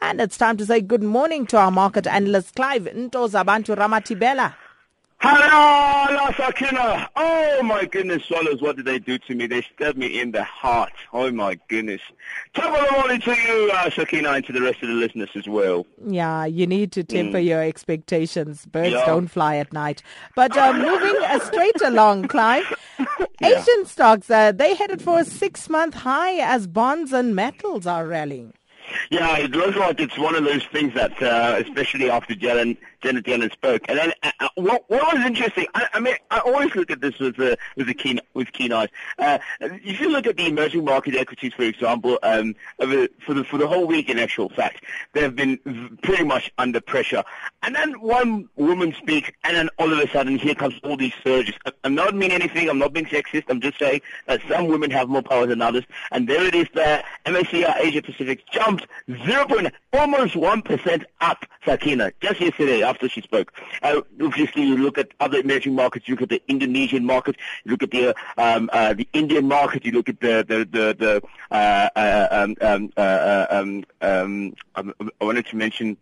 And it's time to say good morning to our market analyst, Clive Ntozabantu Ramatibela. Hello, Sakina. Oh my goodness, swallows, what did they do to me? They stabbed me in the heart. Oh my goodness. Top of the morning to you, uh, Sakina, and to the rest of the listeners as well. Yeah, you need to temper mm. your expectations. Birds yeah. don't fly at night. But uh, moving uh, straight along, Clive, yeah. Asian stocks, uh, they headed for a six-month high as bonds and metals are rallying. Yeah, it looks like it's one of those things that, uh, especially after Janet, Janet Yellen spoke. And then uh, uh, what, what was interesting, I, I, mean, I always look at this with, uh, with, a keen, with keen eyes. Uh, if you look at the emerging market equities, for example, um, for, the, for the whole week, in actual fact, they have been pretty much under pressure. And then one woman speaks, and then all of a sudden, here comes all these surges. I'm not meaning anything. I'm not being sexist. I'm just saying that some women have more power than others. And there it is there. MSCI Asia Pacific jumps jumped 0. almost 1% up, Sakina, just yesterday after she spoke. Uh, obviously, you look at other emerging markets, you look at the Indonesian market, you look at the um, uh, the Indian market, you look at the the the, the uh, uh um, um, uh, uh, um, um, I wanted to mention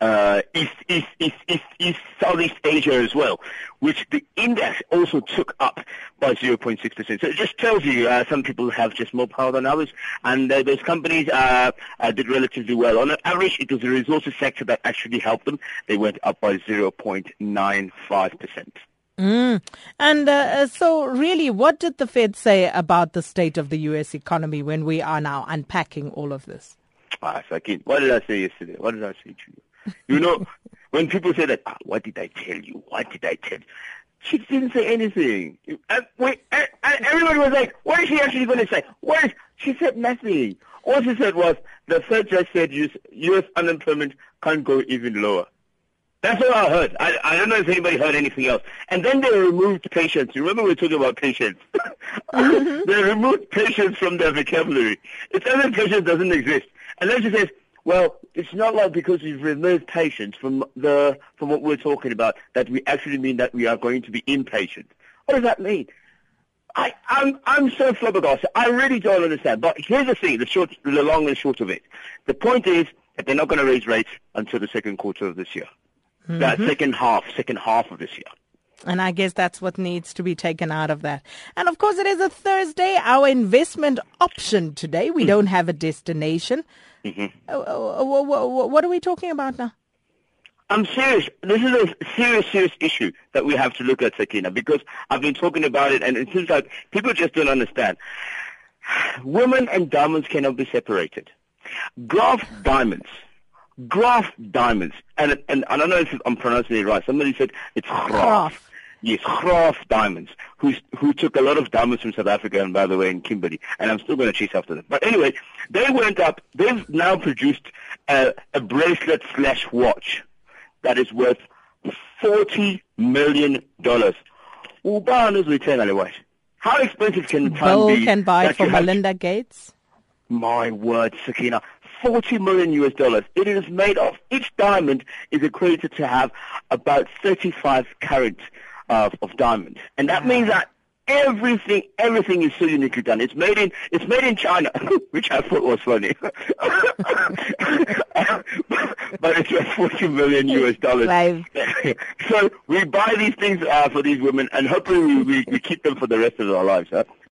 uh, East, East, East, East, East, Southeast Asia as well, which the index also took up by 0.6%. So it just tells you uh, some people have just more power than others, and uh, those companies uh, uh, did relatively well. On average, it was the resources sector that actually helped them. They went up by 0.95%. Mm. And uh, so, really, what did the Fed say about the state of the U.S. economy when we are now unpacking all of this? Ah, Sakin, what did I say yesterday? What did I say to you? You know, when people say that, ah, what did I tell you? What did I tell you? She didn't say anything. And, we, and, and everybody was like, what is she actually going to say? What is, she said nothing. All she said was, the Fed just said U.S. unemployment can't go even lower. That's all I heard. I, I don't know if anybody heard anything else. And then they removed patience. You remember we were talking about patience. mm-hmm. they removed patience from their vocabulary. It's as if patience doesn't exist. And then she says, well, it's not like because we've removed patience from the from what we're talking about that we actually mean that we are going to be impatient. What does that mean? I, I'm I'm so flabbergasted. I really don't understand. But here's the thing: the short, the long and short of it. The point is that they're not going to raise rates until the second quarter of this year. Mm-hmm. That second half, second half of this year. And I guess that's what needs to be taken out of that. And of course, it is a Thursday, our investment option today. We mm. don't have a destination. Mm-hmm. Uh, uh, what are we talking about now? I'm serious. This is a serious, serious issue that we have to look at, Sakina, because I've been talking about it, and it seems like people just don't understand. Women and diamonds cannot be separated. Graff diamonds. Graff diamonds. And, and I don't know if I'm pronouncing it right. Somebody said it's graph. graph. Yes, Graff Diamonds, who who took a lot of diamonds from South Africa and by the way in Kimberley, and I'm still going to chase after them. But anyway, they went up. They've now produced a, a bracelet slash watch that is worth forty million dollars. How expensive can time Bill be? can buy for Melinda Gates. My word, Sakina. 40 million US dollars. It is made of, each diamond is accredited to have about 35 carats of, of diamonds. And that means that everything everything is so uniquely done. It's made in it's made in China, which I thought was funny. but it's worth forty million US dollars. so we buy these things uh, for these women, and hopefully we, we, we keep them for the rest of our lives. Huh?